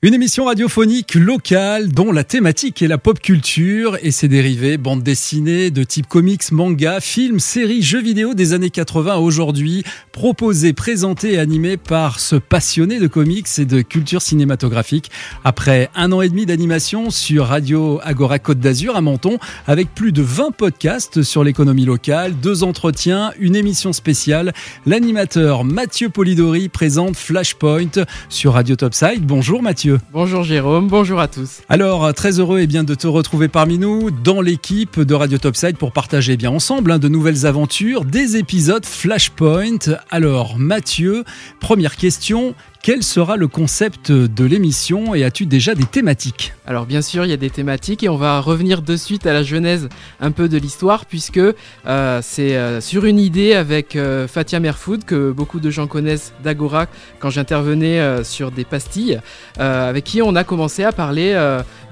Une émission radiophonique locale dont la thématique est la pop culture et ses dérivés, bandes dessinées de type comics, manga, films, séries, jeux vidéo des années 80 à aujourd'hui, proposées, présentées et animées par ce passionné de comics et de culture cinématographique. Après un an et demi d'animation sur Radio Agora Côte d'Azur à Menton, avec plus de 20 podcasts sur l'économie locale, deux entretiens, une émission spéciale, l'animateur Mathieu Polidori présente Flashpoint sur Radio Topside. Bonjour Mathieu. Bonjour Jérôme, bonjour à tous. Alors, très heureux et eh bien, de te retrouver parmi nous dans l'équipe de Radio Topside pour partager eh bien ensemble hein, de nouvelles aventures, des épisodes Flashpoint. Alors, Mathieu, première question, quel sera le concept de l'émission et as-tu déjà des thématiques Alors bien sûr, il y a des thématiques et on va revenir de suite à la genèse un peu de l'histoire puisque euh, c'est euh, sur une idée avec euh, Fatia Merfoud que beaucoup de gens connaissent d'Agora quand j'intervenais sur des pastilles, avec qui on a commencé à parler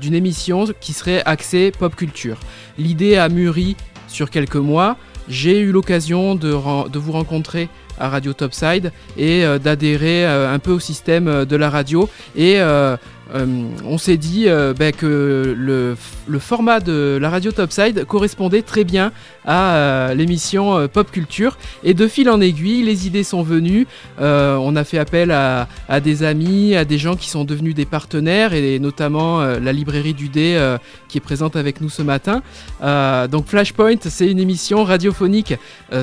d'une émission qui serait axée pop culture. L'idée a mûri sur quelques mois. J'ai eu l'occasion de, de vous rencontrer à Radio Topside et euh, d'adhérer euh, un peu au système euh, de la radio. Et on s'est dit ben, que le, format de la radio Topside correspondait très bien à l'émission Pop Culture. Et de fil en aiguille, les idées sont venues. on a fait appel à, des amis, à des gens qui sont devenus des partenaires, et notamment la librairie du dé qui est présente avec nous ce matin. donc Flashpoint, c'est une émission radiophonique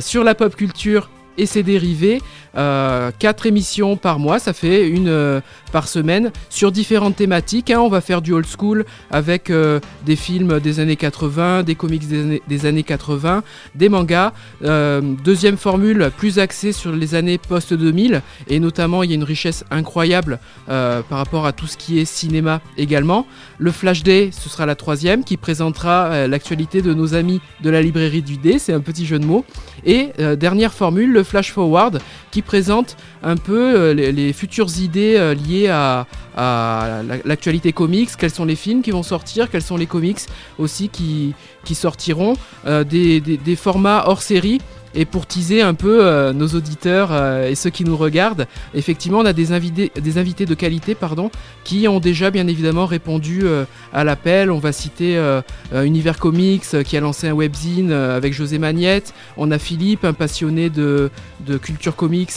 sur la pop culture et ses dérivés. Euh, quatre émissions par mois, ça fait une euh, par semaine sur différentes thématiques. Hein. On va faire du old school avec euh, des films des années 80, des comics des années, 80, des mangas. deuxième formule, plus axée sur les années post-2000 et notamment il y a une richesse incroyable par rapport à tout ce qui est cinéma également. Le Flash Day, ce sera la troisième qui présentera l'actualité de nos amis de la librairie du D, c'est un petit jeu de mots. Et dernière formule, le Flash Forward qui présente un peu euh, les, futures idées euh, liées à, l'actualité comics, quels sont les films qui vont sortir, quels sont les comics aussi qui, sortiront, euh, des formats hors série et pour teaser un peu euh, nos auditeurs euh, et ceux qui nous regardent, effectivement, on a des invités, des invités de qualité pardon, qui ont déjà bien évidemment répondu euh, à l'appel. On va citer Univers Comics qui a lancé un webzine avec José Magnette. On a Philippe, un passionné de, de culture comics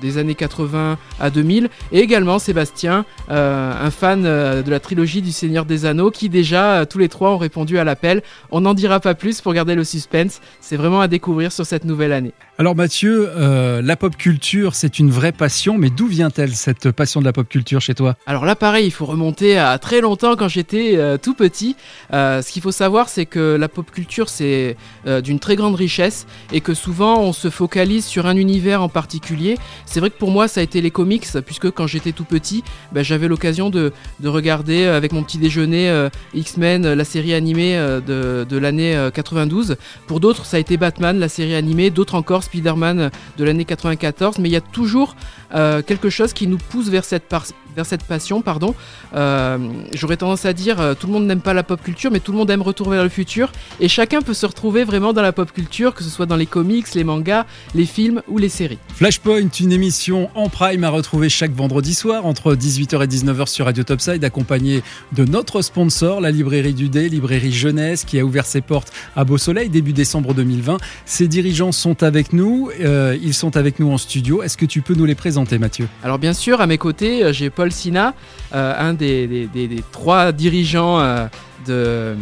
des années 80 à 2000. Et également Sébastien, un fan de la trilogie du Seigneur des Anneaux, qui déjà, tous les trois, ont répondu à l'appel. On n'en dira pas plus pour garder le suspense. C'est vraiment à découvrir sur cette nouvelle année. Alors Mathieu, euh, la pop culture, c'est une vraie passion, mais d'où vient-elle cette passion de la pop culture chez toi? Alors là, pareil, il faut remonter à très longtemps quand j'étais euh, tout petit. Euh, ce qu'il faut savoir, c'est que la pop culture, c'est d'une très grande richesse et que souvent on se focalise sur un univers en particulier. C'est vrai que pour moi, ça a été les comics, puisque quand j'étais tout petit, ben, j'avais l'occasion de, regarder avec mon petit déjeuner X-Men, la série animée de, de l'année 92. Pour d'autres, ça a été Batman, la série animée, d'autres encore Spider-Man de l'année 94, mais il y a toujours euh, quelque chose qui nous pousse vers cette, vers cette passion. pardon. Euh, j'aurais tendance à dire, euh, tout le monde n'aime pas la pop culture, mais tout le monde aime Retour vers le futur, et chacun peut se retrouver vraiment dans la pop culture, que ce soit dans les comics, les mangas, les films ou les séries. Flashpoint, une émission en prime à retrouver chaque vendredi soir entre 18h et 19h sur Radio Topside, accompagnée de notre sponsor, la librairie du Dé, librairie jeunesse, qui a ouvert ses portes à Beau Soleil début décembre 2020. Ses dirigeants sont avec nous, ils sont avec nous en studio. Est-ce que tu peux nous les présenter Mathieu? Alors bien sûr, à mes côtés, euh, j'ai Paul Sina, euh, un des, trois dirigeants euh, de,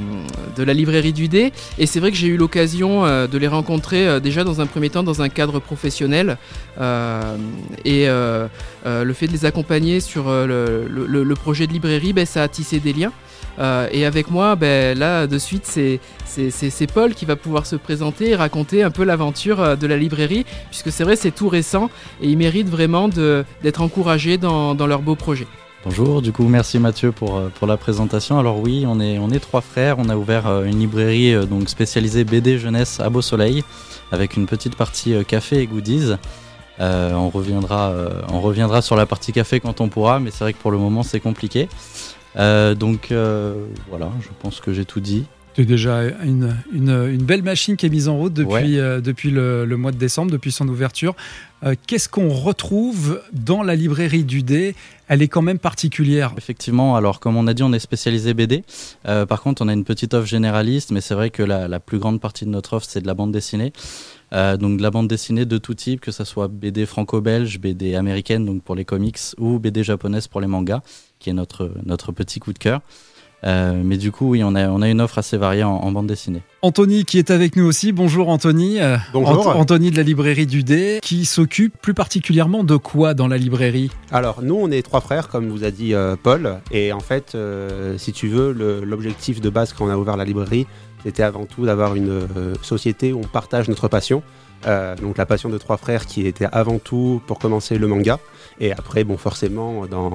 la librairie du dé. Et c'est vrai que j'ai eu l'occasion de les rencontrer déjà dans un premier temps dans un cadre professionnel. et le fait de les accompagner sur le, projet de librairie, ben, ça a tissé des liens. Euh, et avec moi, ben, là, de suite, c'est, Paul qui va pouvoir se présenter et raconter un peu l'aventure euh, de la librairie, puisque c'est vrai, c'est tout récent et ils méritent vraiment d'être encouragés dans, dans leur beau projet. Bonjour, du coup merci Mathieu pour, euh, pour la présentation. Alors oui, on est, on est trois frères, on a ouvert une librairie donc spécialisée BD jeunesse à Beau Soleil avec une petite partie café et goodies. on, reviendra, sur la partie café quand on pourra, mais c'est vrai que pour le moment c'est compliqué. Euh, donc euh, voilà, je pense que j'ai tout dit. C'est déjà une, une, belle machine qui est mise en route depuis, euh, depuis le, mois de décembre, depuis son ouverture. Euh, qu'est-ce qu'on retrouve dans la librairie du dé Elle est quand même particulière. Effectivement, alors comme on a dit, on est spécialisé BD. Euh, par contre, on a une petite offre généraliste, mais c'est vrai que la, la, plus grande partie de notre offre, c'est de la bande dessinée. donc de la bande dessinée de tout type, que ce soit BD franco-belge, BD américaine, donc pour les comics, ou BD japonaise pour les mangas, qui est notre, notre petit coup de cœur. Euh, mais du coup, oui, on a, on a une offre assez variée en, bande dessinée. Anthony qui est avec nous aussi. Bonjour Anthony. Euh, Bonjour. Anthony de la librairie du D, qui s'occupe plus particulièrement de quoi dans la librairie? Alors, nous, on est trois frères, comme vous a dit euh, Paul. Et en fait, si tu veux, l'objectif de base quand on a ouvert la librairie, c'était avant tout d'avoir une société où on partage notre passion. Donc la passion de trois frères qui était avant tout pour commencer le manga. Et après, bon, forcément, dans,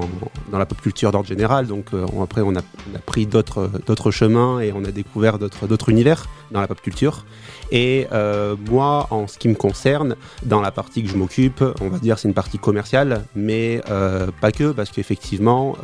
la pop culture d'ordre général, donc euh, après, on a pris d'autres chemins et on a découvert d'autres univers dans la pop culture. Et euh, moi, en ce qui me concerne, dans la partie que je m'occupe, on va dire c'est une partie commerciale, mais euh, pas que, parce qu'effectivement,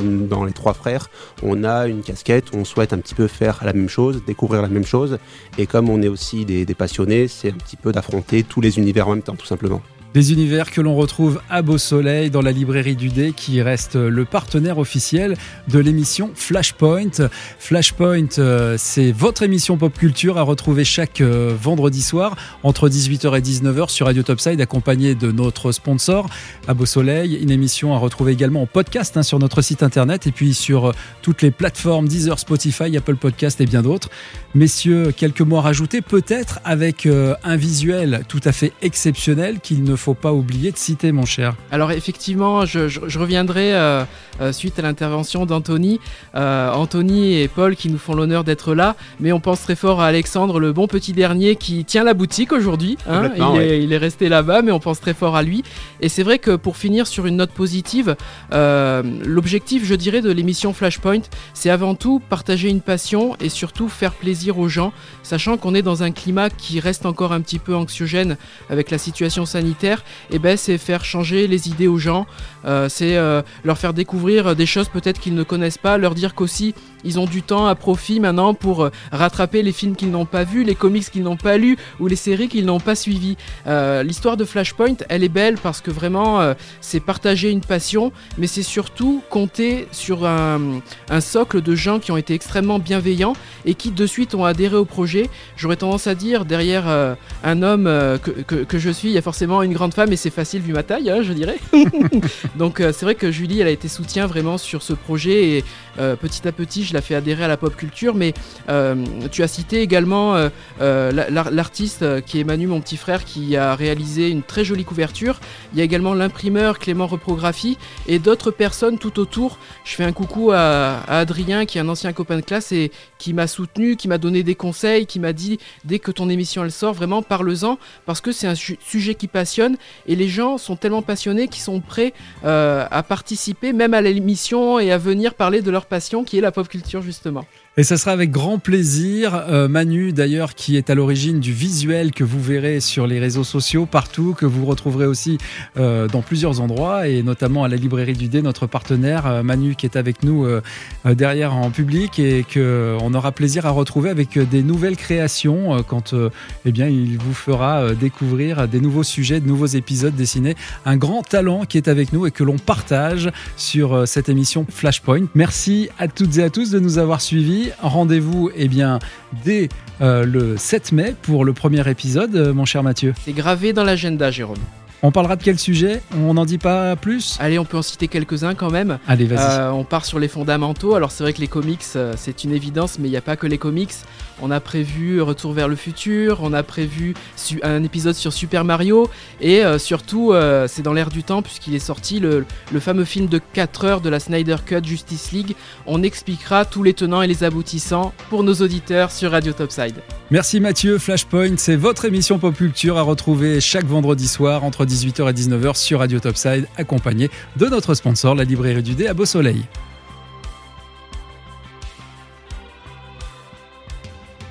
dans les trois frères, on a une casquette, on souhaite un petit peu faire la même chose, découvrir la même chose, et comme on est aussi des, des passionnés, c'est un petit peu d'affronter tous les univers en même temps, tout simplement. Des univers que l'on retrouve à Beau Soleil dans la librairie du Dé qui reste le partenaire officiel de l'émission Flashpoint. Flashpoint, euh, c'est votre émission pop culture à retrouver chaque euh, vendredi soir entre 18h et 19h sur Radio Topside accompagné de notre sponsor à Beau Soleil. Une émission à retrouver également en podcast hein, sur notre site internet et puis sur euh, toutes les plateformes Deezer, Spotify, Apple Podcast et bien d'autres. Messieurs, quelques mots à rajouter peut-être avec un visuel tout à fait exceptionnel qu'il ne faut faut pas oublier de citer, mon cher. Alors effectivement, je, reviendrai euh, euh, suite à l'intervention d'Anthony. Euh, Anthony et Paul qui nous font l'honneur d'être là, mais on pense très fort à Alexandre, le bon petit dernier qui tient la boutique aujourd'hui. Hein. il, est, resté là-bas, mais on pense très fort à lui. Et c'est vrai que pour finir sur une note positive, l'objectif, je dirais, de l'émission Flashpoint, c'est avant tout partager une passion et surtout faire plaisir aux gens, sachant qu'on est dans un climat qui reste encore un petit peu anxiogène avec la situation sanitaire et eh ben, c'est faire changer les idées aux gens, euh, c'est euh, leur faire découvrir des choses peut-être qu'ils ne connaissent pas, leur dire qu'aussi ils ont du temps à profit maintenant pour euh, rattraper les films qu'ils n'ont pas vus, les comics qu'ils n'ont pas lus ou les séries qu'ils n'ont pas suivies. L'histoire de Flashpoint, elle est belle parce que vraiment c'est partager une passion, mais c'est surtout compter sur un, socle de gens qui ont été extrêmement bienveillants et qui de suite ont adhéré au projet. J'aurais tendance à dire derrière un homme que, que je suis, il y a forcément une grande femme et c'est facile vu ma taille, hein, je dirais. Donc euh, c'est vrai que Julie, elle a été soutien vraiment sur ce projet et euh, petit à petit, je la fais adhérer à la pop culture. Mais euh, tu as cité également l'artiste qui est Manu, mon petit frère, qui a réalisé une très jolie couverture. Il y a également l'imprimeur Clément Reprographie et d'autres personnes tout autour. Je fais un coucou à, à, Adrien, qui est un ancien copain de classe et qui m'a soutenu, qui m'a donné des conseils, qui m'a dit dès que ton émission elle sort, vraiment parle-en parce que c'est un sujet qui passionne et les gens sont tellement passionnés qu'ils sont prêts euh, à participer même à l'émission et à venir parler de leur passion qui est la pop culture justement. Et ce sera avec grand plaisir. Euh, Manu, d'ailleurs, qui est à l'origine du visuel que vous verrez sur les réseaux sociaux partout, que vous retrouverez aussi euh, dans plusieurs endroits, et notamment à la librairie du D, notre partenaire. Euh, Manu, qui est avec nous derrière en public et qu'on aura plaisir à retrouver avec des nouvelles créations quand eh bien, il vous fera découvrir des nouveaux sujets, de nouveaux épisodes dessinés. Un grand talent qui est avec nous et que l'on partage sur cette émission Flashpoint. Merci à toutes et à tous de nous avoir suivis. Rendez-vous eh bien, dès euh, le 7 mai pour le premier épisode, euh, mon cher Mathieu. C'est gravé dans l'agenda, Jérôme. On parlera de quel sujet? On n'en dit pas plus? Allez, on peut en citer quelques-uns quand même. Allez, vas-y. Euh, on part sur les fondamentaux. Alors, c'est vrai que les comics, c'est une évidence, mais il n'y a pas que les comics. On a prévu Retour vers le futur, on a prévu un épisode sur Super Mario, et euh, surtout, euh, c'est dans l'air du temps, puisqu'il est sorti le, fameux film de 4 heures de la Snyder Cut Justice League. On expliquera tous les tenants et les aboutissants pour nos auditeurs sur Radio Topside. Merci Mathieu, Flashpoint, c'est votre émission pop culture à retrouver chaque vendredi soir entre 18h et 19h sur Radio Topside, accompagné de notre sponsor, la librairie du dé à Beau Soleil.